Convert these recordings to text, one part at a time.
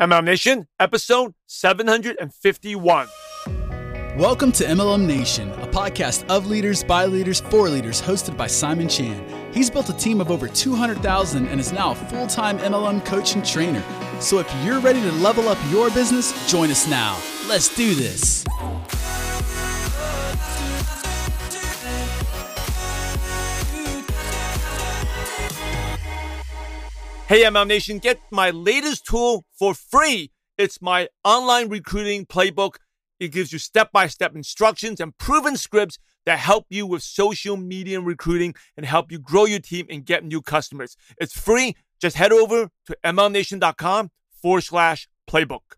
MLM Nation, episode 751. Welcome to MLM Nation, a podcast of leaders, by leaders, for leaders, hosted by Simon Chan. He's built a team of over 200,000 and is now a full time MLM coach and trainer. So if you're ready to level up your business, join us now. Let's do this. Hey, MLM Nation, get my latest tool for free. It's my online recruiting playbook. It gives you step by step instructions and proven scripts that help you with social media recruiting and help you grow your team and get new customers. It's free. Just head over to MLMNation.com forward slash playbook.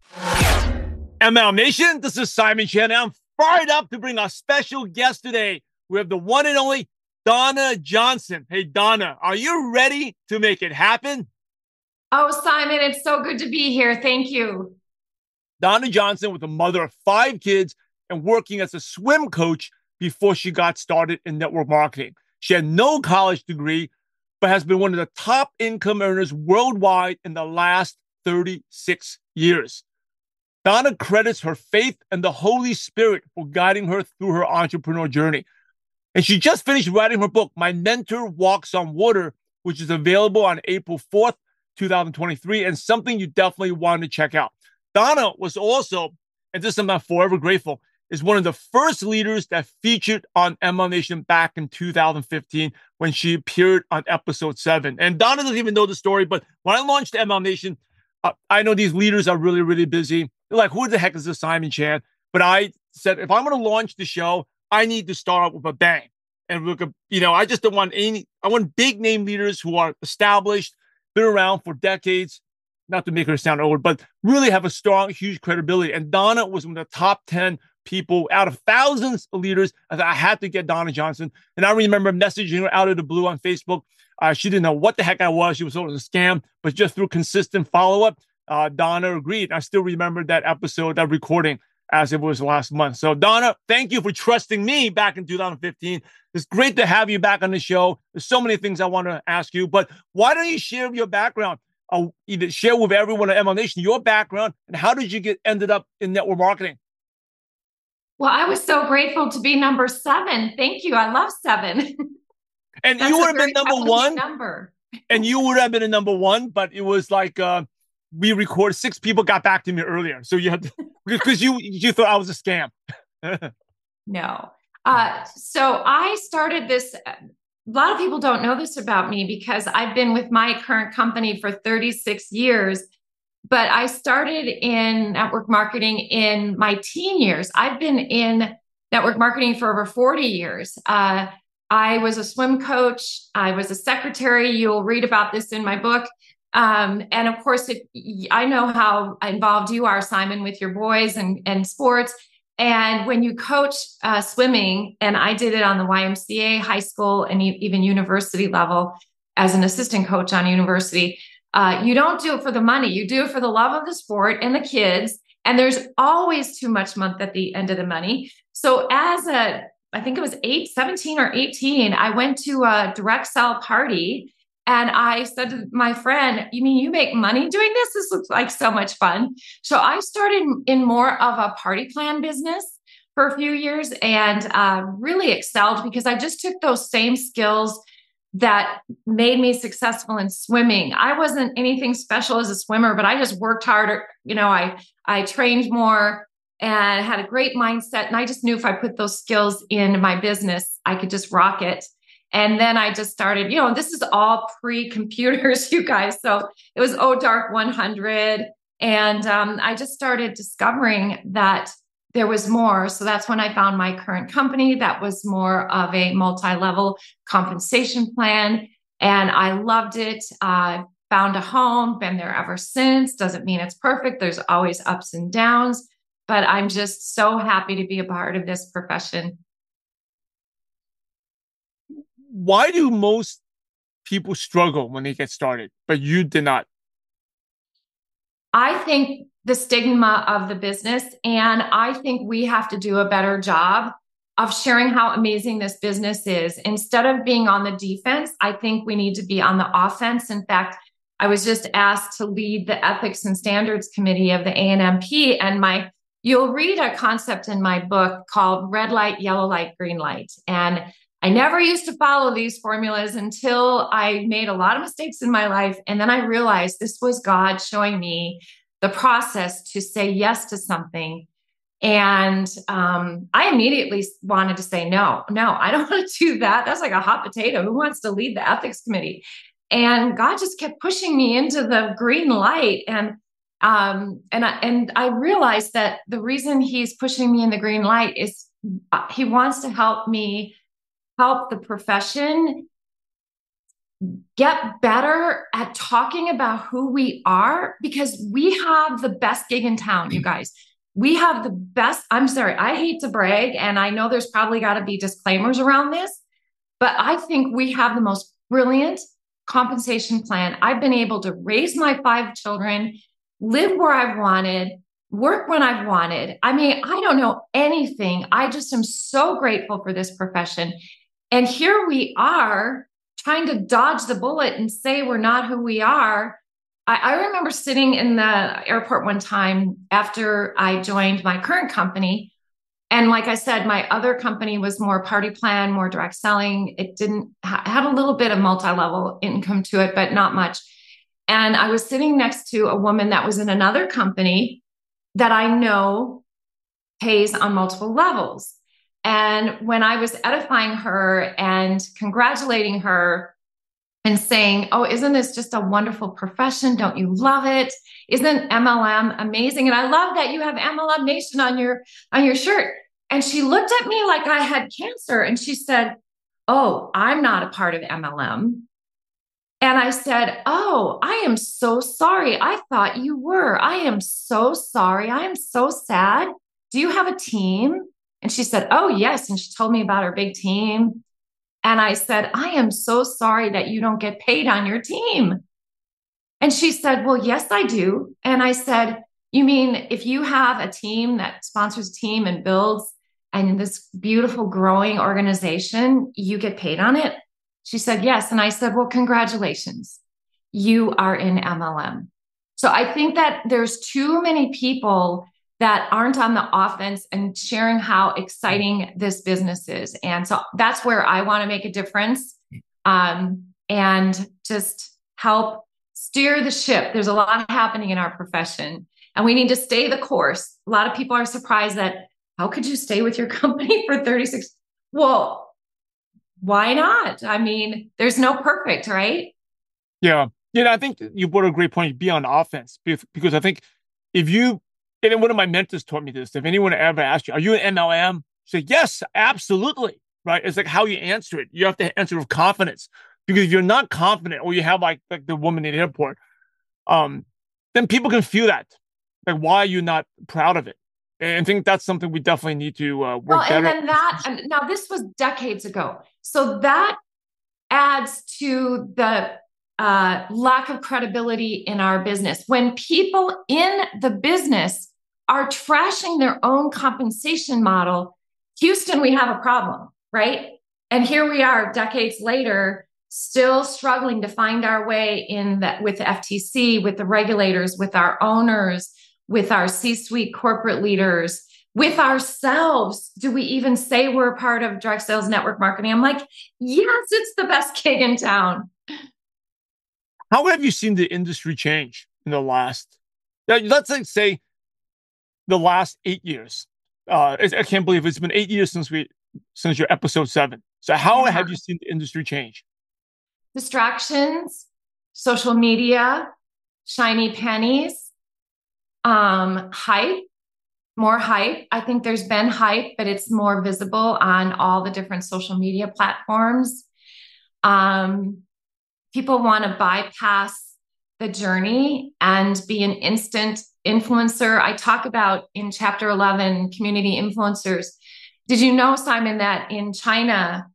MLM Nation, this is Simon Chan. I'm fired up to bring our special guest today. We have the one and only Donna Johnson. Hey, Donna, are you ready to make it happen? Oh, Simon, it's so good to be here. Thank you. Donna Johnson with a mother of five kids and working as a swim coach before she got started in network marketing. She had no college degree, but has been one of the top income earners worldwide in the last 36 years. Donna credits her faith and the Holy Spirit for guiding her through her entrepreneur journey. And she just finished writing her book, My Mentor Walks on Water, which is available on April 4th 2023, and something you definitely want to check out. Donna was also, and this I'm forever grateful, is one of the first leaders that featured on MLM Nation back in 2015 when she appeared on episode seven. And Donna doesn't even know the story, but when I launched MLM Nation, uh, I know these leaders are really, really busy. They're like, who the heck is this Simon Chan? But I said, if I'm going to launch the show, I need to start off with a bang. And look, you know, I just don't want any, I want big name leaders who are established, been around for decades, not to make her sound old, but really have a strong, huge credibility. And Donna was one of the top 10 people out of thousands of leaders. I thought I had to get Donna Johnson. And I remember messaging her out of the blue on Facebook. Uh, she didn't know what the heck I was. She was sort of a scam, but just through consistent follow up, uh, Donna agreed. I still remember that episode, that recording as it was last month. So, Donna, thank you for trusting me back in 2015. It's great to have you back on the show. There's so many things I want to ask you, but why don't you share your background? Uh, either share with everyone at MLM Nation your background and how did you get ended up in network marketing? Well, I was so grateful to be number seven. Thank you. I love seven. And you would have been number one. Number. And you would have been a number one, but it was like uh, we record six people got back to me earlier. So you had to, because you you thought I was a scam. no. Uh, so I started this. A lot of people don't know this about me because I've been with my current company for 36 years, but I started in network marketing in my teen years. I've been in network marketing for over 40 years. Uh, I was a swim coach. I was a secretary. You'll read about this in my book. Um, and of course, if, I know how involved you are, Simon, with your boys and, and sports. And when you coach uh, swimming, and I did it on the YMCA, high school, and even university level as an assistant coach on university, uh, you don't do it for the money. You do it for the love of the sport and the kids. And there's always too much month at the end of the money. So as a, I think it was eight, 17 or 18, I went to a direct sell party and I said to my friend, You mean you make money doing this? This looks like so much fun. So I started in more of a party plan business for a few years and uh, really excelled because I just took those same skills that made me successful in swimming. I wasn't anything special as a swimmer, but I just worked harder. You know, I I trained more and had a great mindset. And I just knew if I put those skills in my business, I could just rock it. And then I just started, you know, this is all pre computers, you guys. So it was Oh Dark 100. And um, I just started discovering that there was more. So that's when I found my current company that was more of a multi level compensation plan. And I loved it. Uh, found a home, been there ever since. Doesn't mean it's perfect, there's always ups and downs. But I'm just so happy to be a part of this profession why do most people struggle when they get started, but you did not? I think the stigma of the business, and I think we have to do a better job of sharing how amazing this business is. Instead of being on the defense, I think we need to be on the offense. In fact, I was just asked to lead the ethics and standards committee of the ANMP. And my you'll read a concept in my book called red light, yellow light, green light. And I never used to follow these formulas until I made a lot of mistakes in my life. And then I realized this was God showing me the process to say yes to something. And um, I immediately wanted to say, no, no, I don't want to do that. That's like a hot potato. Who wants to lead the ethics committee? And God just kept pushing me into the green light. And um, and I, and I realized that the reason He's pushing me in the green light is uh, He wants to help me help the profession get better at talking about who we are because we have the best gig in town, you guys. We have the best. I'm sorry, I hate to brag, and I know there's probably got to be disclaimers around this, but I think we have the most brilliant compensation plan. I've been able to raise my five children, live where I've wanted, work when I've wanted. I mean, I don't know anything. I just am so grateful for this profession. And here we are trying to dodge the bullet and say we're not who we are. I, I, remember sitting in the airport one time after I joined my current company. And like I said, my other company was more party plan, more direct selling. It didn't ha- had a little bit of multi-level income to it, but not much. And I was sitting next to a woman that was in another company that I know pays on multiple levels. And when I was edifying her and congratulating her and saying, Oh, isn't this just a wonderful profession? Don't you love it? Isn't MLM amazing? And I love that you have MLM Nation on your on your shirt. And she looked at me like I had cancer and she said, Oh, I'm not a part of MLM. And I said, Oh, I am so sorry. I thought you were. I am so sorry. I am so sad. Do you have a team? And she said, Oh, yes. And she told me about her big team. And I said, I am so sorry that you don't get paid on your team. And she said, Well, yes, I do. And I said, You mean if you have a team that sponsors team and builds and this beautiful growing organization, you get paid on it? She said, Yes. And I said, Well, congratulations. You are in MLM. So I think that there's too many people that aren't on the offense and sharing how exciting this business is. And so that's where I want to make a difference um, and just help steer the ship. There's a lot happening in our profession, and we need to stay the course. A lot of people are surprised that how could you stay with your company for 36? Well, why not? I mean, there's no perfect, right? Yeah. Yeah, I think you brought a great point. Be on offense because I think if you and then one of my mentors taught me this. If anyone ever asked you, "Are you an MLM?" Say yes, absolutely. Right? It's like how you answer it. You have to answer with confidence because if you're not confident, or you have like like the woman in the airport, um, then people can feel that. Like, why are you not proud of it? And I think that's something we definitely need to uh, work well, and then that and now this was decades ago, so that adds to the uh, lack of credibility in our business. When people in the business are trashing their own compensation model, Houston, we have a problem, right? And here we are decades later, still struggling to find our way in that with the FTC, with the regulators, with our owners, with our C-suite corporate leaders, with ourselves. Do we even say we're part of direct sales network marketing? I'm like, yes, it's the best gig in town. How have you seen the industry change in the last, let's say, the last eight years. Uh, I can't believe it's been eight years since we since your episode seven. So how yeah. have you seen the industry change? Distractions, social media, shiny pennies, um, hype, more hype. I think there's been hype, but it's more visible on all the different social media platforms. Um, people want to bypass the journey and be an instant influencer. I talk about in chapter 11 community influencers. Did you know, Simon, that in China,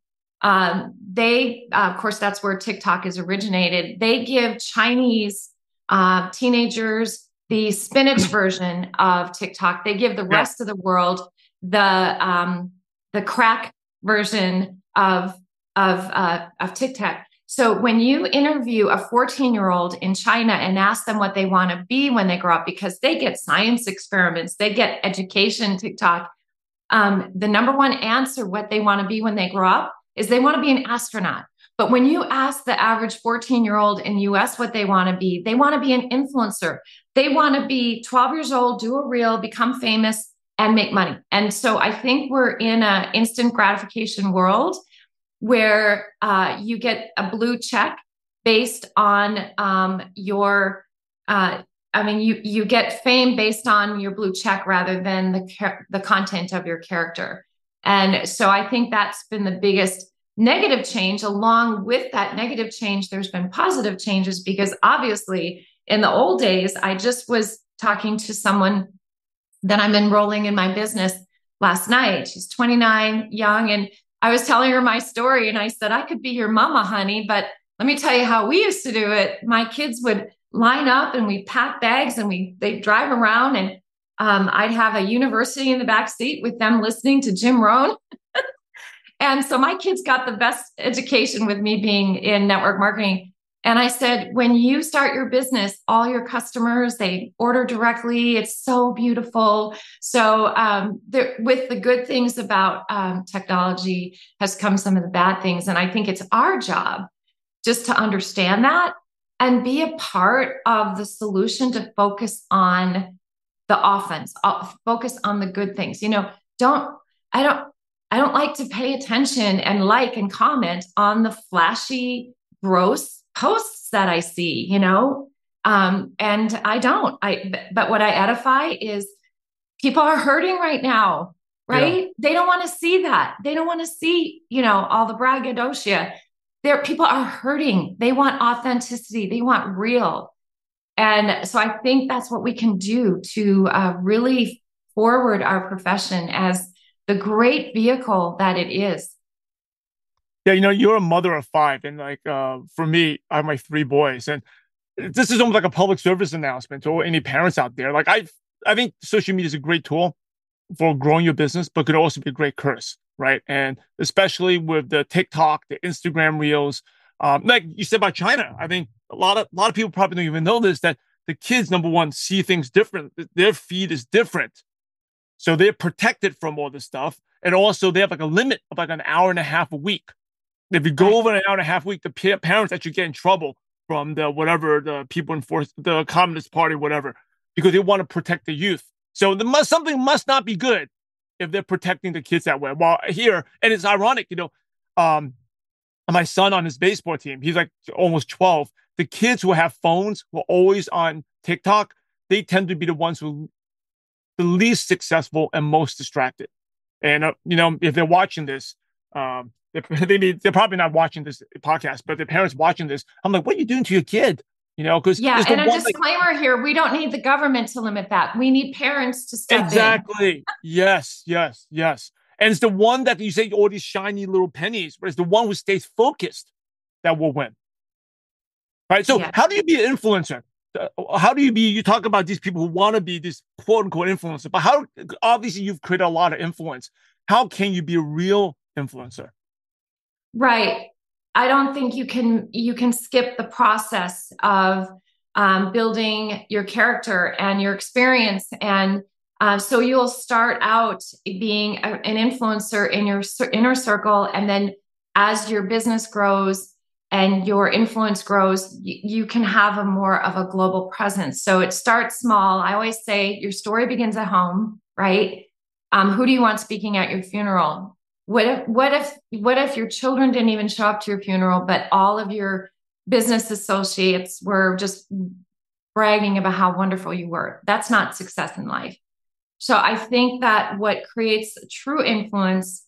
um, they, uh, of course, that's where TikTok is originated. They give Chinese uh, teenagers the spinach version of TikTok. They give the rest of the world the um, the crack version of of uh, of TikTok. So when you interview a 14 year old in China and ask them what they want to be when they grow up, because they get science experiments, they get education TikTok. Um, the number one answer, what they want to be when they grow up, is they want to be an astronaut. But when you ask the average 14 year old in US what they want to be, they want to be an influencer. They want to be 12 years old, do a reel, become famous, and make money. And so I think we're in an instant gratification world where uh, you get a blue check based on um, your uh, I mean, you you get fame based on your blue check rather than the the content of your character. And so I think that's been the biggest negative change. Along with that negative change, there's been positive changes because obviously in the old days, I just was talking to someone that I'm enrolling in my business last night. She's 29, young, and I was telling her my story and I said, I could be your mama, honey, but let me tell you how we used to do it. My kids would line up and we pack bags and we they drive around and um, I'd have a university in the back seat with them listening to Jim Rohn. and so my kids got the best education with me being in network marketing. And I said, when you start your business, all your customers, they order directly. It's so beautiful. So, um, with the good things about um, technology has come some of the bad things. And I think it's our job just to understand that and be a part of the solution to focus on the offense, uh, focus on the good things. You know, don't, I don't, I don't like to pay attention and like and comment on the flashy, gross posts that I see, you know? Um, and I don't. I but what I edify is people are hurting right now, right? Yeah. They don't want to see that. They don't want to see, you know, all the braggadocio. There, people are hurting. They want authenticity. They want real. And so I think that's what we can do to uh, really forward our profession as the great vehicle that it is yeah, you know, you're a mother of five, and like uh, for me, I have my three boys, and this is almost like a public service announcement to any parents out there. Like I, I think social media is a great tool for growing your business, but could also be a great curse, right? And especially with the TikTok, the Instagram Reels, um, like you said about China, I think a lot of a lot of people probably don't even know this that the kids number one see things different. Their feed is different, so they're protected from all this stuff, and also they have like a limit of like an hour and a half a week if you go over an hour and a half week, the parents actually get in trouble from the whatever the people enforce the Communist Party, whatever, because they want to protect the youth. So the must, something must not be good if they're protecting the kids that way. While here, and it's ironic, you know, um, my son on his baseball team, he's like almost 12. The kids who have phones who are always on TikTok, they tend to be the ones who the least successful and most distracted. And uh, you know, if they're watching this, um, they, they they're probably not watching this podcast, but the parents watching this, I'm like, what are you doing to your kid? You know, because yeah, and a disclaimer like, here: we don't need the government to limit that. We need parents to step exactly. yes, yes, yes. And it's the one that you say all these shiny little pennies, but it's the one who stays focused that will win. Right. So, yeah. how do you be an influencer? Uh, how do you be? You talk about these people who want to be this quote unquote influencer, but how obviously you've created a lot of influence. How can you be a real influencer? Right. I don't think you can you can skip the process of um, building your character and your experience. And uh, so you'll start out being a, an influencer in your inner circle. And then as your business grows and your influence grows you, you can have a more of a global presence. So it starts small. I always say your story begins at home right? Um, who do you want speaking at your funeral what if what if what if your children didn't even show up to your funeral but all of your business associates were just bragging about how wonderful you were? That's not success in life. So i think that what creates true influence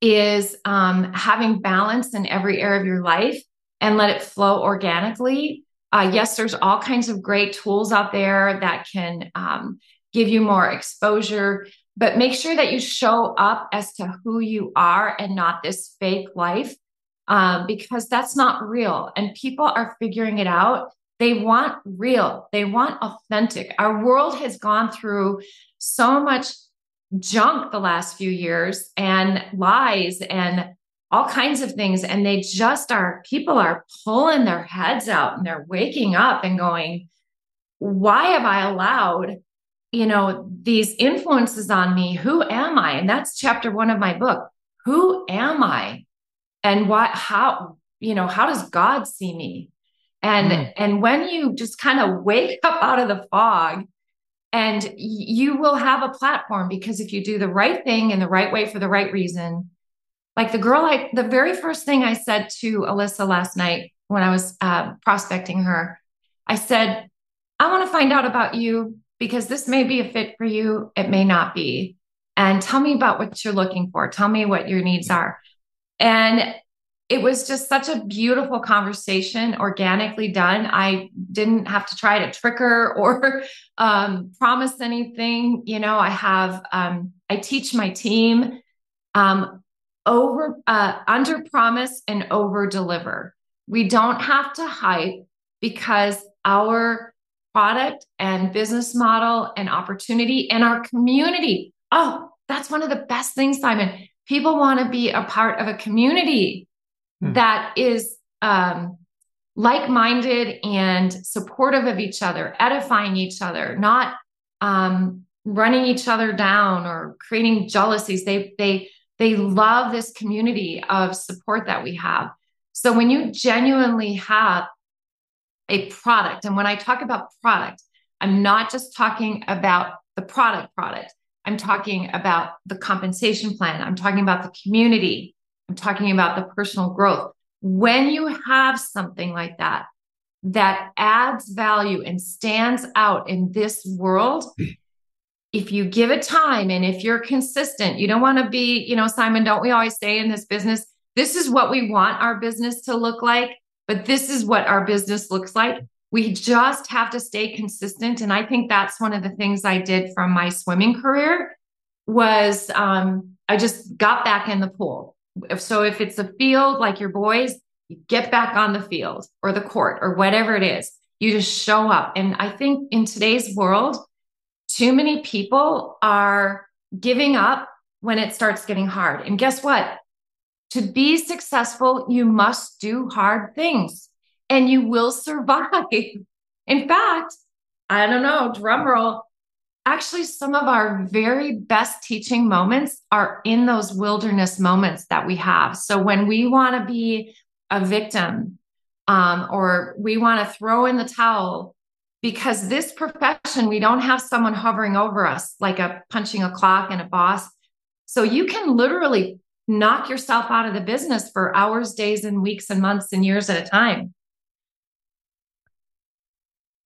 is um, having balance in every area of your life and let it flow organically. Uh, yes there's all kinds of great tools out there that can um, give you more exposure but make sure that you show up as to who you are and not this fake life um, because that's not real. And people are figuring it out. They want real. They want authentic. Our world has gone through so much junk the last few years and lies and all kinds of things. And they just are, people are pulling their heads out and they're waking up and going, why have I allowed, you know, these influences on me? Who am I? And that's chapter one of my book. Who am I? And what, how, you know, how does God see me? And, mm. and when you just kind of wake up out of the fog and you will have a platform because if you do the right thing in the right way for the right reason, like the girl, I, the very first thing I said to Alyssa last night when I was uh, prospecting her, I said, I want to find out about you because this may be a fit for you. It may not be. And tell me about what you're looking for. Tell me what your needs are. And it was just such a beautiful conversation, organically done. I didn't have to try to trick her or um, promise anything. You know, I have, um, I teach my team um, over, uh, under promise and over deliver. We don't have to hype because our product and business model and opportunity and our community. Oh, that's one of the best things, Simon. People want to be a part of a community hmm. that is um, like minded and supportive of each other, edifying each other, not um, running each other down or creating jealousies. They, they, they love this community of support that we have. So when you genuinely have a product, and when I talk about product, I'm not just talking about the product product. I'm talking about the compensation plan. I'm talking about the community. I'm talking about the personal growth. When you have something like that, that adds value and stands out in this world, if you give it time and if you're consistent, you don't want to be, you know, Simon, don't we always say in this business, this is what we want our business to look like, but this is what our business looks like. We just have to stay consistent. And I think that's one of the things I did from my swimming career was um, I just got back in the pool. So if it's a field like your boys, you get back on the field or the court or whatever it is. You just show up. And I think in today's world, too many people are giving up when it starts getting hard. And guess what? To be successful, you must do hard things and you will survive. In fact, I don't know, drum roll. Actually, some of our very best teaching moments are in those wilderness moments that we have. So when we want to be a victim um, or we want to throw in the towel, because this profession, we don't have someone hovering over us like a punching a clock and a boss. So you can literally knock yourself out of the business for hours, days, and weeks, and months, and years at a time.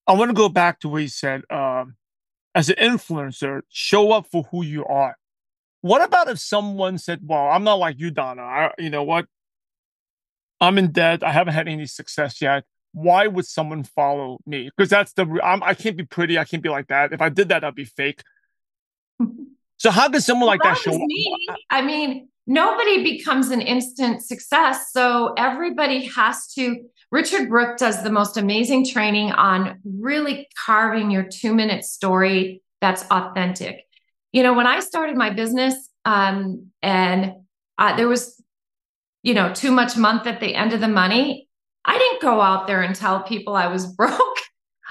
I want to go back to what you said. Um, as an influencer, show up for who you are. What about if someone said, "Well, I'm not like you, Donna. I, you know what? I'm in debt. I haven't had any success yet why would someone follow me? Because that's the I'm, I can't be pretty. I can't be like that. If I did that, I'd be fake. so how does someone well, like that, that show me. I mean, nobody becomes an instant success. So everybody has to. Richard Brooke does the most amazing training on really carving your two minute story that's authentic. You know, when I started my business, um, and uh, there was, you know, too much month at the end of the money, I didn't go out there and tell people I was broke.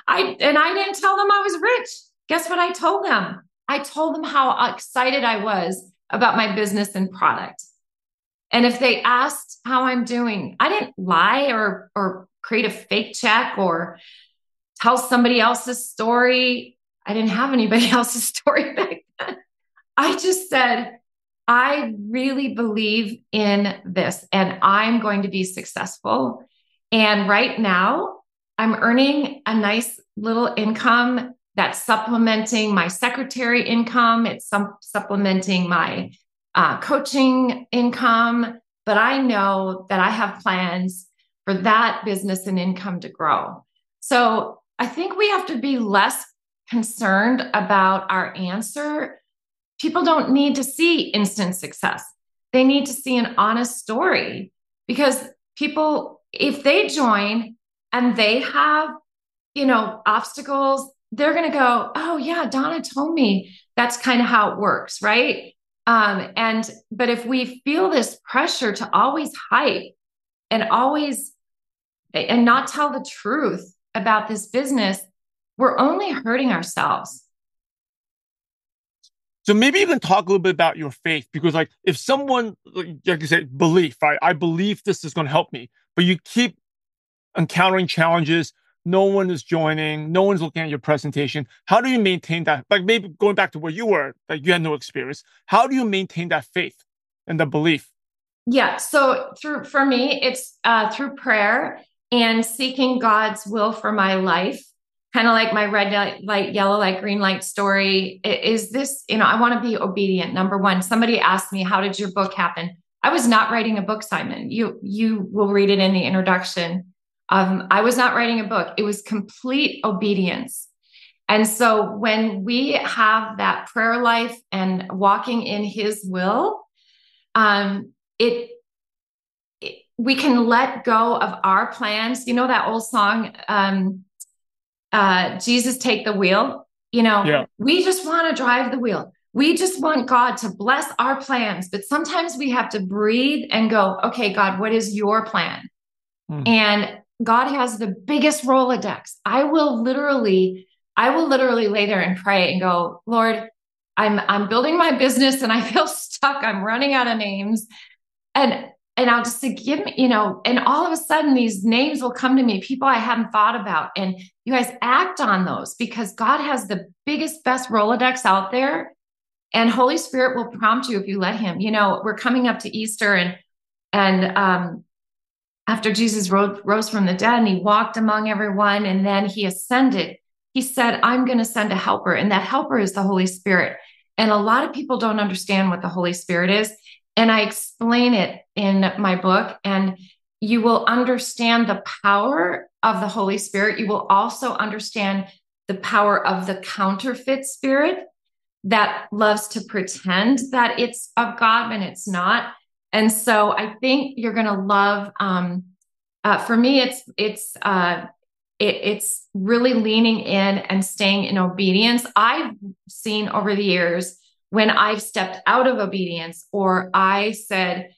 I and I didn't tell them I was rich. Guess what I told them? I told them how excited I was about my business and product. And if they asked how I'm doing, I didn't lie or or create a fake check or tell somebody else's story. I didn't have anybody else's story back then. I just said, I really believe in this and I'm going to be successful. And right now, I'm earning a nice little income that's supplementing my secretary income. It's some, supplementing my uh, coaching income. But I know that I have plans for that business and income to grow. So I think we have to be less concerned about our answer. People don't need to see instant success, they need to see an honest story because people if they join and they have, you know, obstacles, they're going to go, oh, yeah, Donna told me that's kind of how it works, right? Um, and but if we feel this pressure to always hype and always and not tell the truth about this business, we're only hurting ourselves. So maybe can talk a little bit about your faith because, like, if someone, like you said, belief, right? I believe this is going to help me, but you keep encountering challenges. No one is joining. No one's looking at your presentation. How do you maintain that? Like maybe going back to where you were, like you had no experience. How do you maintain that faith and the belief? Yeah. So through for me, it's uh, through prayer and seeking God's will for my life kind of like my red light, yellow light, green light story. Is this, you know, I want to be obedient. Number one, somebody asked me, how did your book happen? I was not writing a book, Simon. You you will read it in the introduction. Um, I was not writing a book. It was complete obedience. And so when we have that prayer life and walking in his will, um, it, it we can let go of our plans. You know that old song, um, uh, Jesus take the wheel. You know, yeah. we just want to drive the wheel. We just want God to bless our plans. But sometimes we have to breathe and go, okay, God, what is your plan? Mm. And God has the biggest Rolodex. I will literally, I will literally lay there and pray and go, Lord, I'm I'm building my business and I feel stuck. I'm running out of names. And and I'll just say, give me, you know, and all of a sudden these names will come to me, people I hadn't thought about. And you guys act on those because God has the biggest, best Rolodex out there. And Holy Spirit will prompt you if you let him. You know, we're coming up to Easter and and um after Jesus rose, rose from the dead and he walked among everyone and then he ascended, he said, I'm going to send a helper. And that helper is the Holy Spirit. And a lot of people don't understand what the Holy Spirit is. And I explain it in my book, and you will understand the power of the Holy Spirit. You will also understand the power of the counterfeit spirit that loves to pretend that it's of God when it's not. And so I think you're going to love. Um, uh, for me, it's it's uh, it, it's really leaning in and staying in obedience. I've seen over the years when I've stepped out of obedience or I said,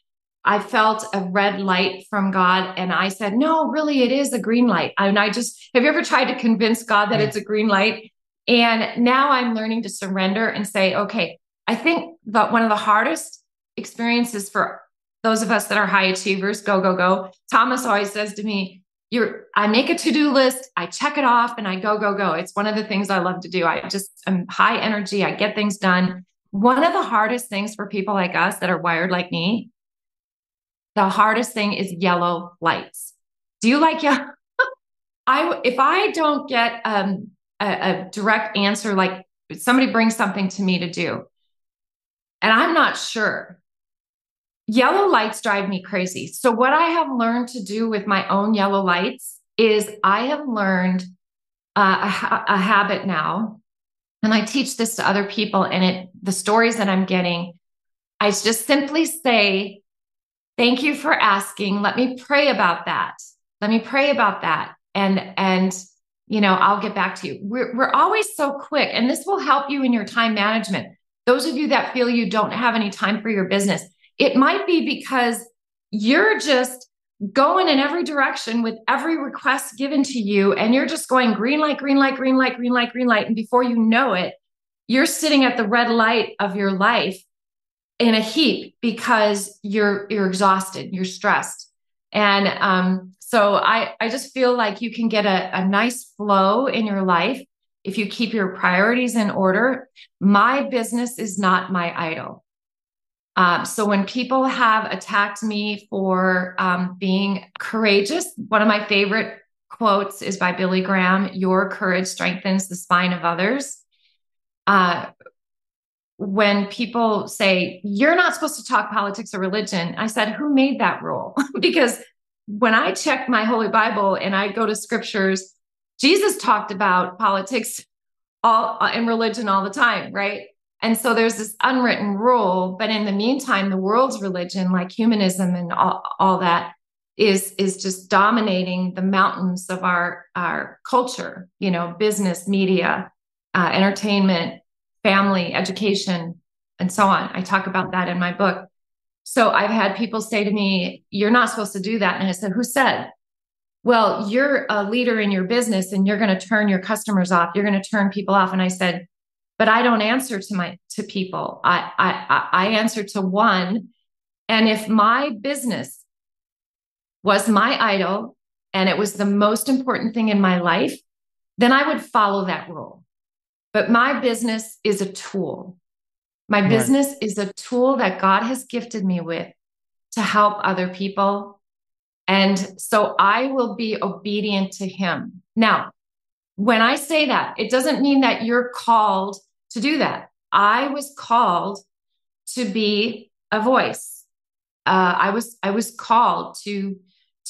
I felt a red light from God and I said, no, really, it is a green light. And I just, have you ever tried to convince God that it's a green light? And now I'm learning to surrender and say, okay, I think that one of the hardest experiences for those of us that are high achievers, go, go, go. Thomas always says to me, you're, I make a to-do list, I check it off and I go, go, go. It's one of the things I love to do. I just am high energy. I get things done. One of the hardest things for people like us that are wired like me, the hardest thing is yellow lights. Do you like yellow? I if I don't get um, a, a direct answer, like somebody brings something to me to do, and I'm not sure, yellow lights drive me crazy. So what I have learned to do with my own yellow lights is I have learned uh, a, a habit now and I teach this to other people and it the stories that I'm getting, I just simply say, thank you for asking. Let me pray about that. Let me pray about that. And and you know, I'll get back to you. We're we're always so quick, and this will help you in your time management. Those of you that feel you don't have any time for your business, it might be because you're just going in every direction with every request given to you and you're just going green light green light green light green light green light and before you know it you're sitting at the red light of your life in a heap because you're you're exhausted you're stressed. And um, so i i just feel like you can get a, a nice flow in your life if you keep your priorities in order. My business is not my idol um, so when people have attacked me for um, being courageous, one of my favorite quotes is by Billy Graham Your courage strengthens the spine of others. Uh, when people say, You're not supposed to talk politics or religion, I said, Who made that rule? because when I check my Holy Bible and I go to scriptures, Jesus talked about politics all and religion all the time, right? And so there's this unwritten rule, but in the meantime, the world's religion, like humanism and all, all that, is is just dominating the mountains of our our culture. You know, business, media, uh, entertainment, family, education, and so on. I talk about that in my book. So I've had people say to me, You're not supposed to do that. And I said, Who said? Well, you're a leader in your business and you're going to turn your customers off. You're going to turn people off. And I said, but I don't answer to my to people. I I I answer to one. And if my business was my idol and it was the most important thing in my life, then I would follow that rule. But my business is a tool. My right. business is a tool that God has gifted me with to help other people. And so I will be obedient to Him. Now, when I say that, it doesn't mean that you're called to do that. I was called to be a voice. Uh, I was I was called to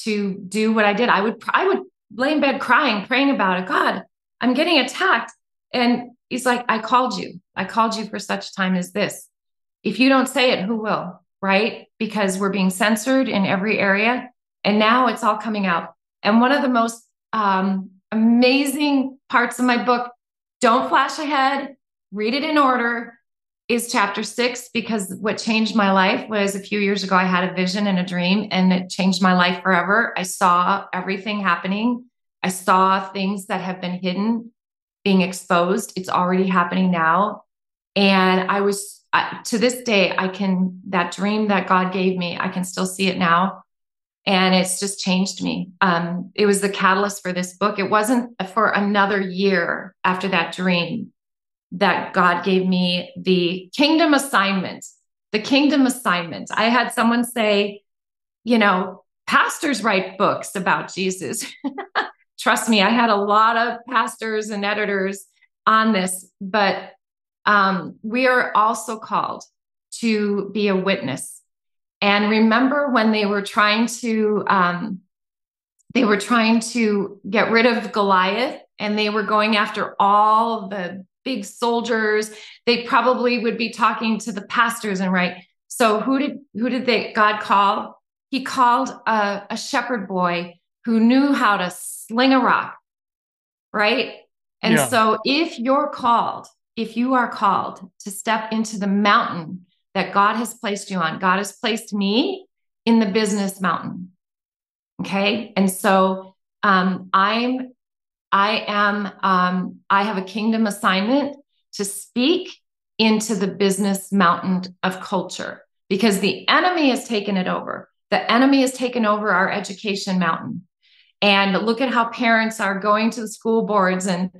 to do what I did. I would I would lay in bed crying, praying about it. God, I'm getting attacked, and He's like, I called you. I called you for such time as this. If you don't say it, who will? Right? Because we're being censored in every area. And now it's all coming out. And one of the most um, amazing parts of my book, don't flash ahead, read it in order, is chapter six, because what changed my life was a few years ago, I had a vision and a dream, and it changed my life forever. I saw everything happening. I saw things that have been hidden being exposed. It's already happening now. And I was, to this day, I can, that dream that God gave me, I can still see it now. And it's just changed me. Um, it was the catalyst for this book. It wasn't for another year after that dream that God gave me the kingdom assignment. The kingdom assignment. I had someone say, you know, pastors write books about Jesus. trust me, I had a lot of pastors and editors on this, but um, we are also called to be a witness. And remember when they were trying to um, they were trying to get rid of Goliath and they were going after all the big soldiers. They probably would be talking to the pastors and right. So who did who did they God call? He called a, a shepherd boy who knew how to sling a rock, right? And yeah. so if you're called, if you are called to step into the mountain that God has placed you on, God has placed me in the business mountain. Okay. And so um, I'm, I am, um, I have a kingdom assignment to speak into the business mountain of culture because the enemy has taken it over. The enemy has taken over our education mountain and look at how parents are going to the school boards and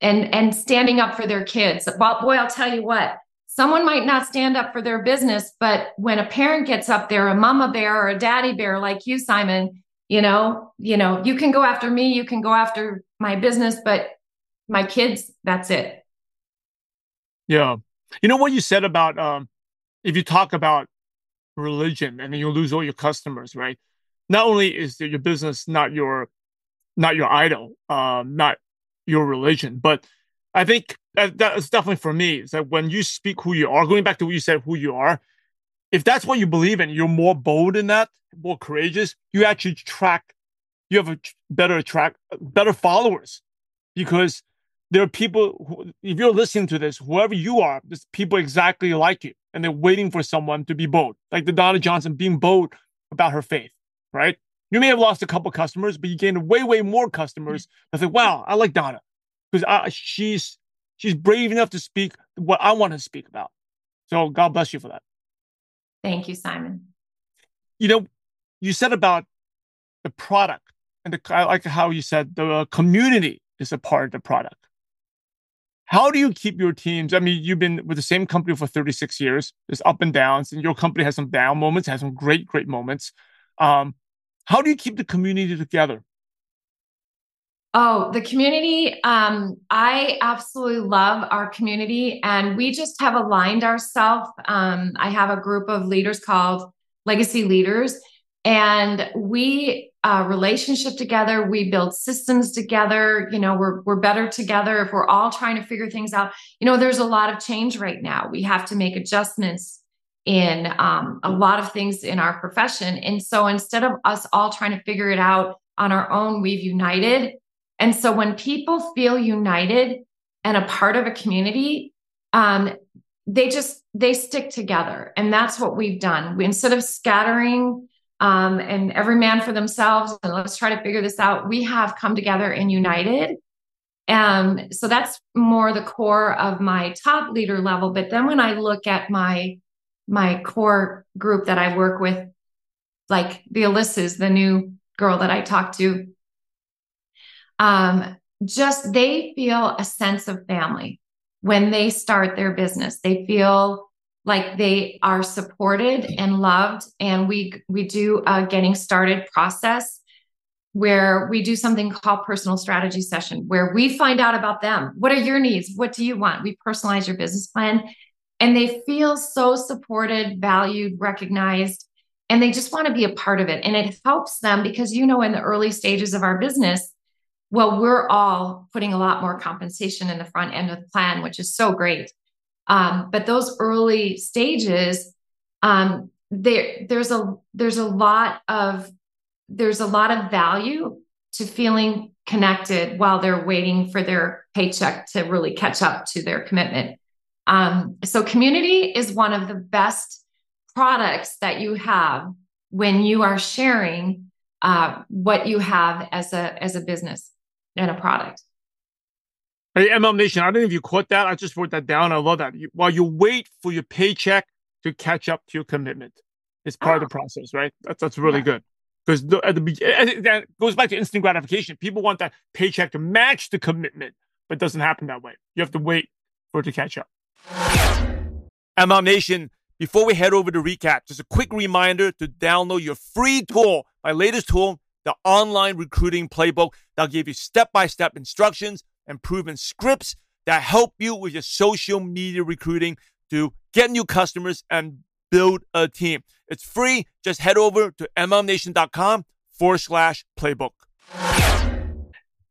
and and standing up for their kids well boy i'll tell you what someone might not stand up for their business but when a parent gets up there a mama bear or a daddy bear like you simon you know you know you can go after me you can go after my business but my kids that's it yeah you know what you said about um if you talk about religion and then you lose all your customers right not only is your business not your not your idol, um, not your religion, but I think that, that's definitely for me. Is that when you speak who you are, going back to what you said, who you are, if that's what you believe in, you're more bold in that, more courageous. You actually track, you have a better attract, better followers, because there are people. Who, if you're listening to this, whoever you are, there's people exactly like you, and they're waiting for someone to be bold, like the Donna Johnson being bold about her faith right? You may have lost a couple customers, but you gained way, way more customers. I think, wow, I like Donna because she's she's brave enough to speak what I want to speak about. So God bless you for that. Thank you, Simon. You know, you said about the product, and the, I like how you said the community is a part of the product. How do you keep your teams? I mean, you've been with the same company for 36 years. There's up and downs, and your company has some down moments, has some great, great moments. Um, how do you keep the community together? Oh, the community. Um, I absolutely love our community, and we just have aligned ourselves. Um, I have a group of leaders called Legacy Leaders, and we uh, relationship together. We build systems together. You know, we're we're better together if we're all trying to figure things out. You know, there's a lot of change right now. We have to make adjustments in um, a lot of things in our profession. And so instead of us all trying to figure it out on our own, we've united. And so when people feel united and a part of a community, um, they just they stick together. And that's what we've done. We instead of scattering um, and every man for themselves and let's try to figure this out we have come together and united. Um, so that's more the core of my top leader level. But then when i look at my my core group that i work with like the alyssa's the new girl that i talked to um, just they feel a sense of family when they start their business. They feel like they are supported and loved. And we we do a getting started process where we do something called personal strategy session, where we find out about them. What are your needs? What do you want? We personalize your business plan. And they feel so supported, valued, recognized, and they just want to be a part of it. And it helps them because, you know, in the early stages of our business, well, we're all putting a lot more compensation in the front end of the plan, which is so great. Um, but those early stages, um, there there's a there's a lot of there's a lot of value to feeling connected while they're waiting for their paycheck to really catch up to their commitment. Um, so community is one of the best products that you have when you are sharing uh, what you have as a as a business and a product. Hey, MLM Nation, I don't know if you caught that. I just wrote that down. I love that. You, while you wait for your paycheck to catch up to your commitment, it's part oh. of the ah. process, right? That's that's really yeah. good because at the beginning, that goes back to instant gratification. People want that paycheck to match the commitment, but it doesn't happen that way. You have to wait for it to catch up. MLM Nation, before we head over to recap, just a quick reminder to download your free tool, my latest tool the online recruiting playbook that'll give you step by step instructions and proven scripts that help you with your social media recruiting to get new customers and build a team. It's free. Just head over to mlmnation.com forward slash playbook.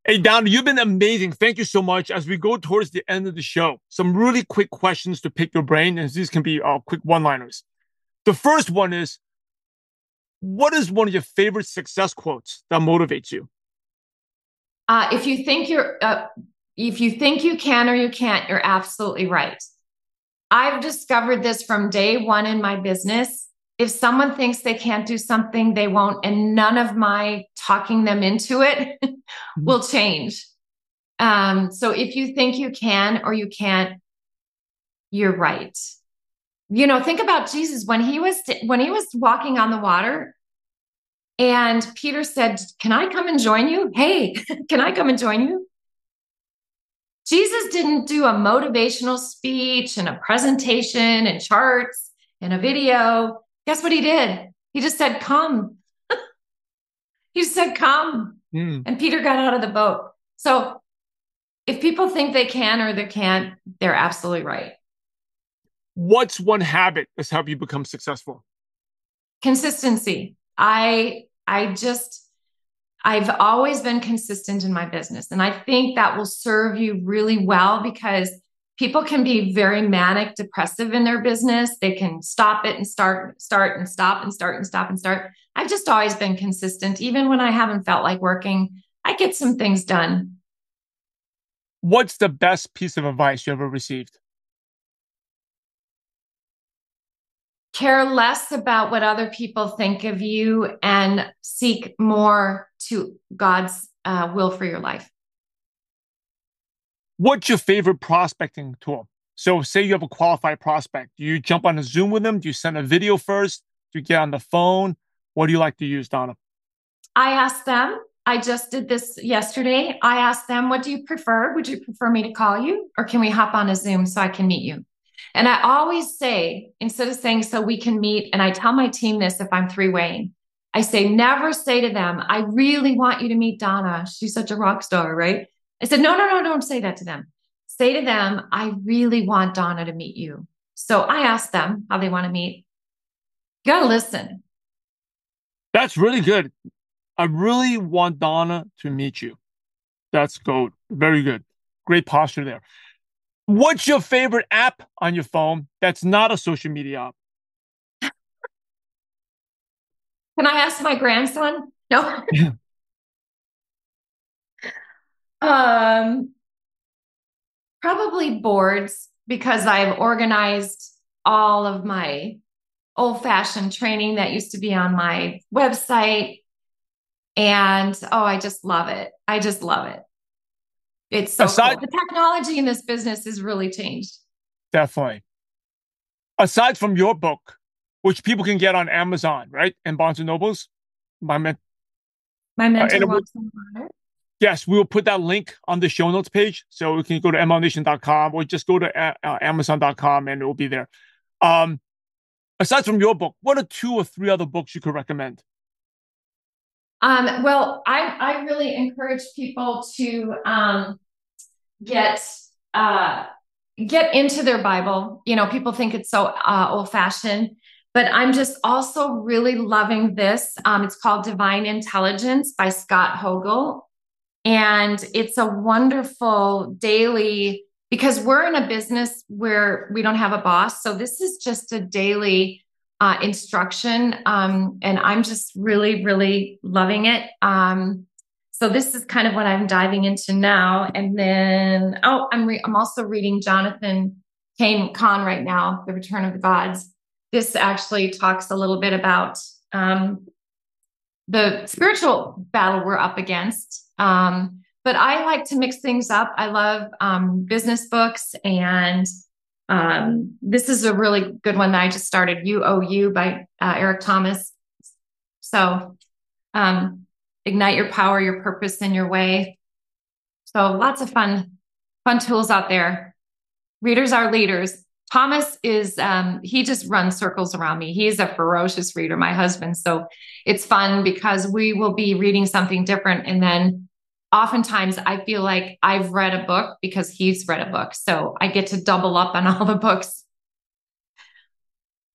Hey, Don, you've been amazing. Thank you so much. As we go towards the end of the show, some really quick questions to pick your brain, and these can be uh, quick one liners. The first one is what is one of your favorite success quotes that motivates you? Uh, if you think you're, uh, if you think you can or you can't, you're absolutely right. I've discovered this from day one in my business. If someone thinks they can't do something, they won't, and none of my talking them into it mm-hmm. will change. Um, so if you think you can or you can't, you're right you know think about jesus when he was when he was walking on the water and peter said can i come and join you? Hey can i come and join you? Jesus didn't do a motivational speech and a presentation and charts and a video. Guess what he did? He just said come. He said come. Mm. and peter got out of the boat. So if people think they can or they can't they're absolutely right what's one habit that's helped you become successful? Consistency. I I just I've always been consistent in my business and I think that will serve you really well because people can be very manic depressive in their business. They can stop it and start start and stop and start and stop and start. I've just always been consistent even when I haven't felt like working. I get some things done. What's the best piece of advice you ever received? Care less about what other people think of you and seek more to God's uh, will for your life. What's your favorite prospecting tool? So, say you have a qualified prospect. Do you jump on a Zoom with them? Do you send a video first? Do you get on the phone? What do you like to use, Donna? I ask them. I just did this yesterday. I asked them, What do you prefer? Would you prefer me to call you or can we hop on a Zoom so I can meet you? And I always say, instead of saying, so we can meet, and I tell my team this if I'm three weighing, I say, never say to them, I really want you to meet Donna. She's such a rock star, right? I said, no, no, no, don't say that to them. Say to them, I really want Donna to meet you. So I ask them how they want to meet. You got to listen. That's really good. I really want Donna to meet you. That's good. Very good. Great posture there. What's your favorite app on your phone that's not a social media app? Can I ask my grandson? No. um, probably boards because I've organized all of my old fashioned training that used to be on my website. And oh, I just love it. I just love it. It's so Aside- cool. The technology in this business has really changed. Definitely. Aside from your book, which people can get on Amazon, right? And Barnes and Nobles, my men- my mentor uh, walks water. Yes, we will put that link on the show notes page. So you can go to mlmnation.com or just go to uh, uh amazon.com and it will be there. Um, aside from your book, what are two or three other books you could recommend? Um, well, I, I really encourage people to um, get uh, get into their Bible. You know, people think it's so uh, old fashioned, but I'm just also really loving this. Um, it's called Divine Intelligence by Scott Hogle. And it's a wonderful daily, because we're in a business where we don't have a boss. So this is just a daily uh, instruction. Um, and I'm just really, really loving it. Um, so this is kind of what I'm diving into now. And then, oh, I'm re- I'm also reading Jonathan Kane Cahn right now, The Return of the Gods. This actually talks a little bit about um, the spiritual battle we're up against. Um, but I like to mix things up. I love um, business books, and um, this is a really good one that I just started. You Owe You by uh, Eric Thomas. So, um, ignite your power, your purpose, and your way. So lots of fun, fun tools out there. Readers are leaders. Thomas is um, he just runs circles around me. He's a ferocious reader, my husband. So it's fun because we will be reading something different. And then oftentimes I feel like I've read a book because he's read a book. So I get to double up on all the books.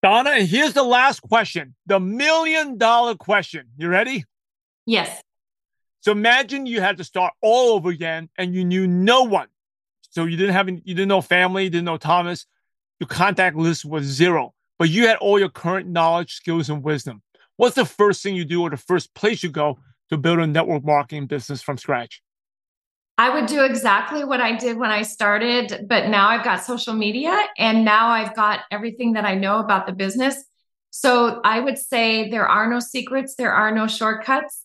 Donna, and here's the last question the million dollar question. You ready? Yes. So imagine you had to start all over again and you knew no one. So you didn't have you didn't know family, didn't know Thomas. Your contact list was zero, but you had all your current knowledge, skills, and wisdom. What's the first thing you do or the first place you go to build a network marketing business from scratch? I would do exactly what I did when I started, but now I've got social media and now I've got everything that I know about the business. So I would say there are no secrets, there are no shortcuts.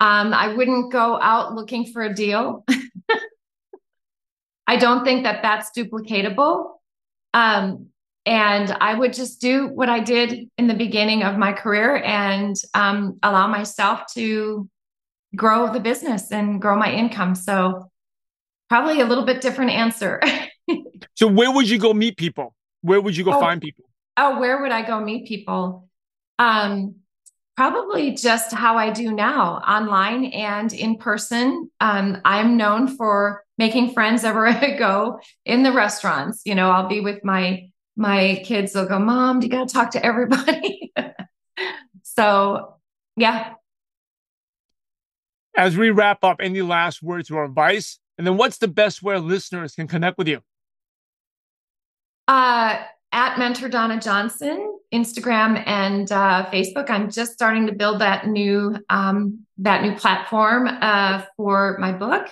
Um, I wouldn't go out looking for a deal. I don't think that that's duplicatable. Um, and I would just do what I did in the beginning of my career and um, allow myself to grow the business and grow my income. So, probably a little bit different answer. so, where would you go meet people? Where would you go oh, find people? Oh, where would I go meet people? Um, probably just how I do now, online and in person. Um, I'm known for making friends everywhere I go in the restaurants. You know, I'll be with my my kids. They'll go, "Mom, you got to talk to everybody." so, yeah. As we wrap up, any last words or advice? And then, what's the best way listeners can connect with you? Uh, at Mentor Donna Johnson, Instagram and uh, Facebook. I'm just starting to build that new um, that new platform uh, for my book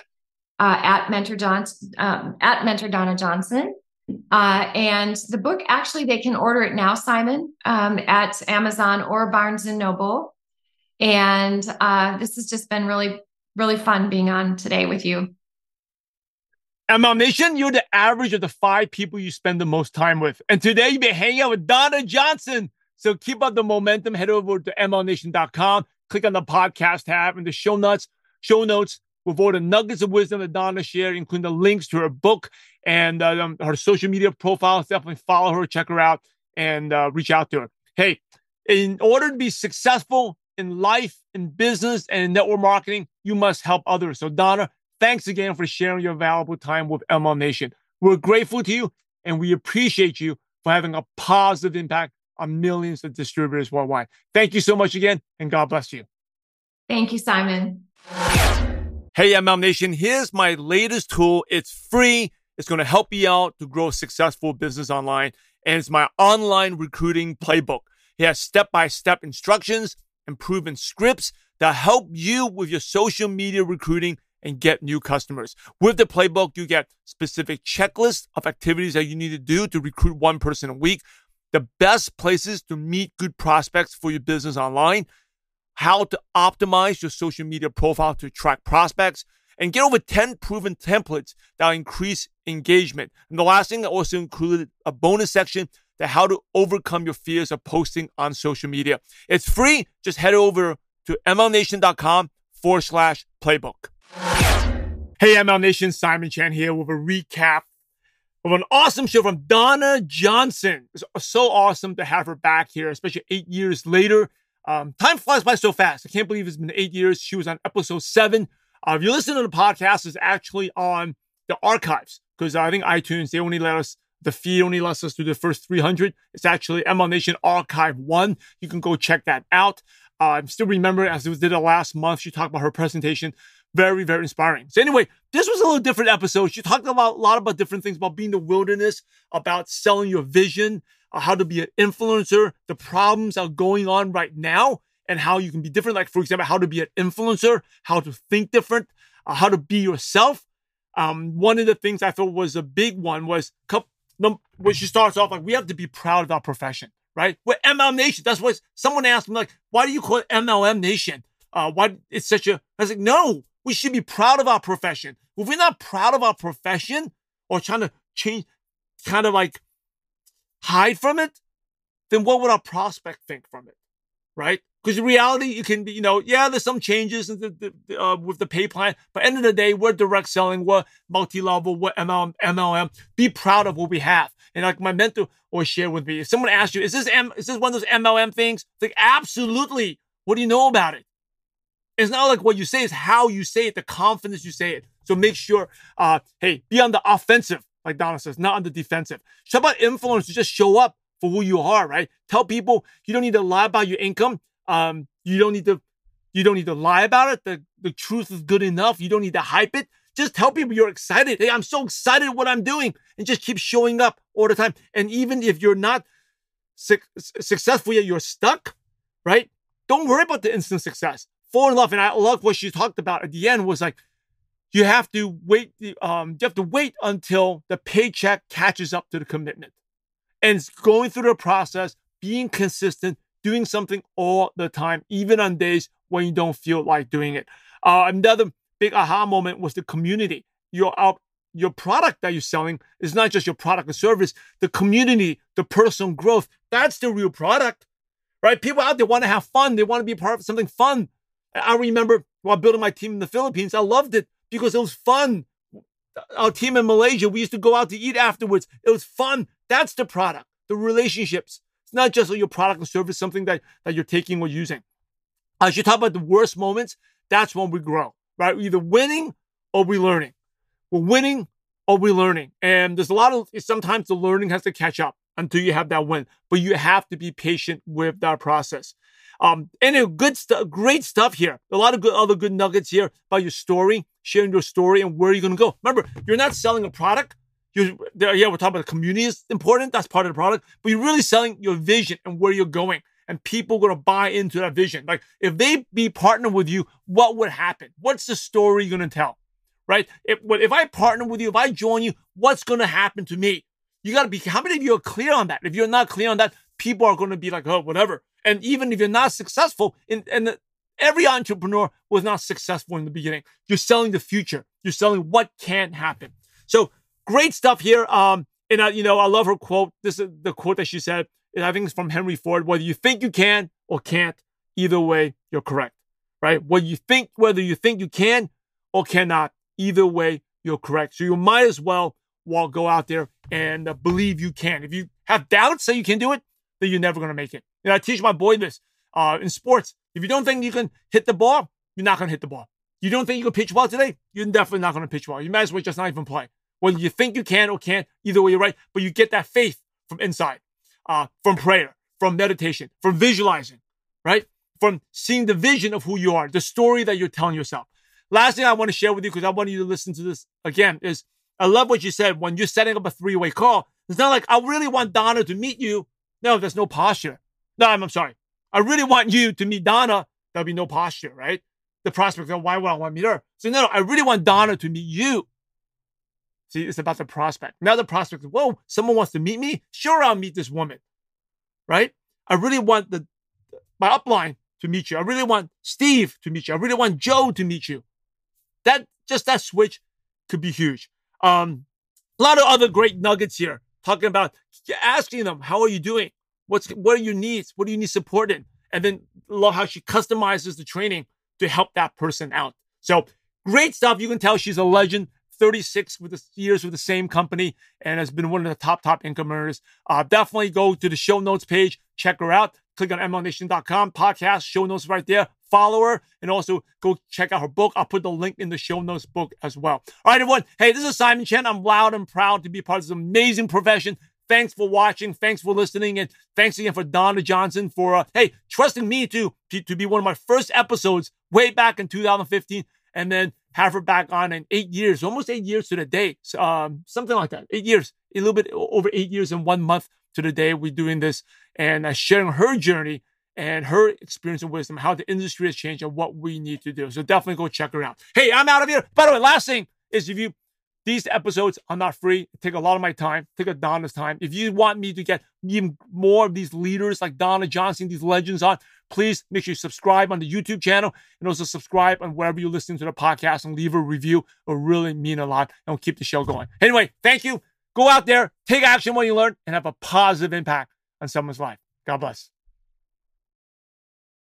uh, at Mentor Johnson um, at Mentor Donna Johnson. Uh, and the book actually they can order it now, Simon, um, at Amazon or Barnes and Noble. And uh, this has just been really really fun being on today with you. MLM Nation, you're the average of the five people you spend the most time with. And today you've been hanging out with Donna Johnson. So keep up the momentum. Head over to MLMNation.com, click on the podcast tab and the show notes, show notes with all the nuggets of wisdom that Donna shared, including the links to her book and uh, um, her social media profiles. Definitely follow her, check her out, and uh, reach out to her. Hey, in order to be successful in life, in business, and in network marketing, you must help others. So, Donna, Thanks again for sharing your valuable time with MLM Nation. We're grateful to you and we appreciate you for having a positive impact on millions of distributors worldwide. Thank you so much again and God bless you. Thank you, Simon. Hey, MLM Nation, here's my latest tool. It's free. It's going to help you out to grow a successful business online. And it's my online recruiting playbook. It has step by step instructions and proven scripts that help you with your social media recruiting and get new customers. With the playbook, you get specific checklists of activities that you need to do to recruit one person a week, the best places to meet good prospects for your business online, how to optimize your social media profile to attract prospects, and get over 10 proven templates that increase engagement. And the last thing, I also included a bonus section that how to overcome your fears of posting on social media. It's free. Just head over to mlmnation.com forward slash playbook. Hey, MLM Nation, Simon Chan here with a recap of an awesome show from Donna Johnson. It's so awesome to have her back here, especially eight years later. Um, time flies by so fast. I can't believe it's been eight years. She was on episode seven. Uh, if you listen to the podcast, it's actually on the archives because I think iTunes, they only let us, the feed only lets us do the first 300. It's actually MLM Nation Archive 1. You can go check that out. Uh, I still remember as we did it last month, she talked about her presentation. Very, very inspiring. So anyway, this was a little different episode. She talked about a lot about different things about being the wilderness, about selling your vision, uh, how to be an influencer, the problems that are going on right now, and how you can be different. Like, for example, how to be an influencer, how to think different, uh, how to be yourself. Um, one of the things I thought was a big one was when she starts off like, we have to be proud of our profession, right? We're MLM Nation. That's what someone asked me, like, why do you call it MLM Nation? Uh, why it's such a, I was like, no, we should be proud of our profession. If we're not proud of our profession or trying to change, kind of like hide from it, then what would our prospect think from it? Right? Because in reality, you can be, you know, yeah, there's some changes the, the, uh, with the pay plan, but end of the day, we're direct selling, we're multi-level, we're MLM, MLM. Be proud of what we have. And like my mentor always shared with me, if someone asks you, is this M, is this one of those MLM things? It's like, absolutely. What do you know about it? It's not like what you say, is how you say it, the confidence you say it. So make sure, uh, hey, be on the offensive, like Donna says, not on the defensive. So about influence, just show up for who you are, right? Tell people you don't need to lie about your income. Um, you don't need to you don't need to lie about it. The the truth is good enough. You don't need to hype it. Just tell people you're excited. Hey, I'm so excited what I'm doing, and just keep showing up all the time. And even if you're not su- successful yet, you're stuck, right? Don't worry about the instant success. Fall in love, and I love what she talked about at the end was like you have to wait. Um, you have to wait until the paycheck catches up to the commitment, and going through the process, being consistent, doing something all the time, even on days when you don't feel like doing it. Uh, another big aha moment was the community. Your uh, your product that you're selling is not just your product or service. The community, the personal growth, that's the real product, right? People out there want to have fun. They want to be part of something fun. I remember while building my team in the Philippines, I loved it because it was fun. Our team in Malaysia, we used to go out to eat afterwards. It was fun. That's the product, the relationships. It's not just your product and service, something that, that you're taking or using. As you talk about the worst moments, that's when we grow, right? We're either winning or we're learning. We're winning or we're learning. And there's a lot of, sometimes the learning has to catch up until you have that win, but you have to be patient with that process. Um, anyway, good stuff, great stuff here. A lot of good, other good nuggets here about your story, sharing your story and where you're going to go. Remember, you're not selling a product. You, yeah, we're talking about the community is important. That's part of the product, but you're really selling your vision and where you're going. And people are going to buy into that vision. Like if they be partner with you, what would happen? What's the story you're going to tell? Right? If, if I partner with you, if I join you, what's going to happen to me? You got to be, how many of you are clear on that? If you're not clear on that, people are going to be like, oh, whatever. And even if you're not successful, in, and every entrepreneur was not successful in the beginning, you're selling the future. You're selling what can happen. So Great stuff here. Um, and uh, you know, I love her quote. This is the quote that she said. I think it's from Henry Ford. Whether you think you can or can't, either way, you're correct. Right? Whether you think, whether you think you can or cannot, either way, you're correct. So you might as well well go out there and uh, believe you can. If you have doubts that you can do it, then you're never going to make it. And I teach my boy this uh, in sports. If you don't think you can hit the ball, you're not going to hit the ball. You don't think you can pitch well today, you're definitely not going to pitch well. You might as well just not even play. Whether you think you can or can't, either way you're right. But you get that faith from inside, uh, from prayer, from meditation, from visualizing, right? From seeing the vision of who you are, the story that you're telling yourself. Last thing I want to share with you, because I want you to listen to this again, is I love what you said when you're setting up a three-way call. It's not like I really want Donna to meet you. No, there's no posture. No, I'm, I'm sorry. I really want you to meet Donna. There'll be no posture, right? the prospect of why would I want to meet her? So no, no, I really want Donna to meet you. See, it's about the prospect. Now the prospect, whoa, someone wants to meet me. Sure, I'll meet this woman. Right? I really want the my upline to meet you. I really want Steve to meet you. I really want Joe to meet you. That just that switch could be huge. Um, a lot of other great nuggets here talking about asking them, how are you doing? What's what are your needs? What do you need support in? And then love how she customizes the training to help that person out. So great stuff. You can tell she's a legend. 36 with the years with the same company and has been one of the top top income earners. Uh, definitely go to the show notes page, check her out. Click on MLMNation.com podcast, show notes right there. Follow her and also go check out her book. I'll put the link in the show notes book as well. All right, everyone. Hey, this is Simon Chan. I'm loud and proud to be part of this amazing profession. Thanks for watching. Thanks for listening. And thanks again for Donna Johnson for, uh, hey, trusting me to, to, to be one of my first episodes way back in 2015. And then have her back on in eight years, almost eight years to the day. Um, something like that. Eight years, a little bit over eight years and one month to the day we're doing this and uh, sharing her journey and her experience and wisdom, how the industry has changed and what we need to do. So definitely go check her out. Hey, I'm out of here. By the way, last thing is if you these episodes are not free. take a lot of my time, take a Donna's time. If you want me to get even more of these leaders like Donna Johnson, these legends on, please make sure you subscribe on the YouTube channel and also subscribe on wherever you're listening to the podcast and leave a review. It will really mean a lot and will keep the show going. Anyway, thank you. Go out there, take action when you learn, and have a positive impact on someone's life. God bless.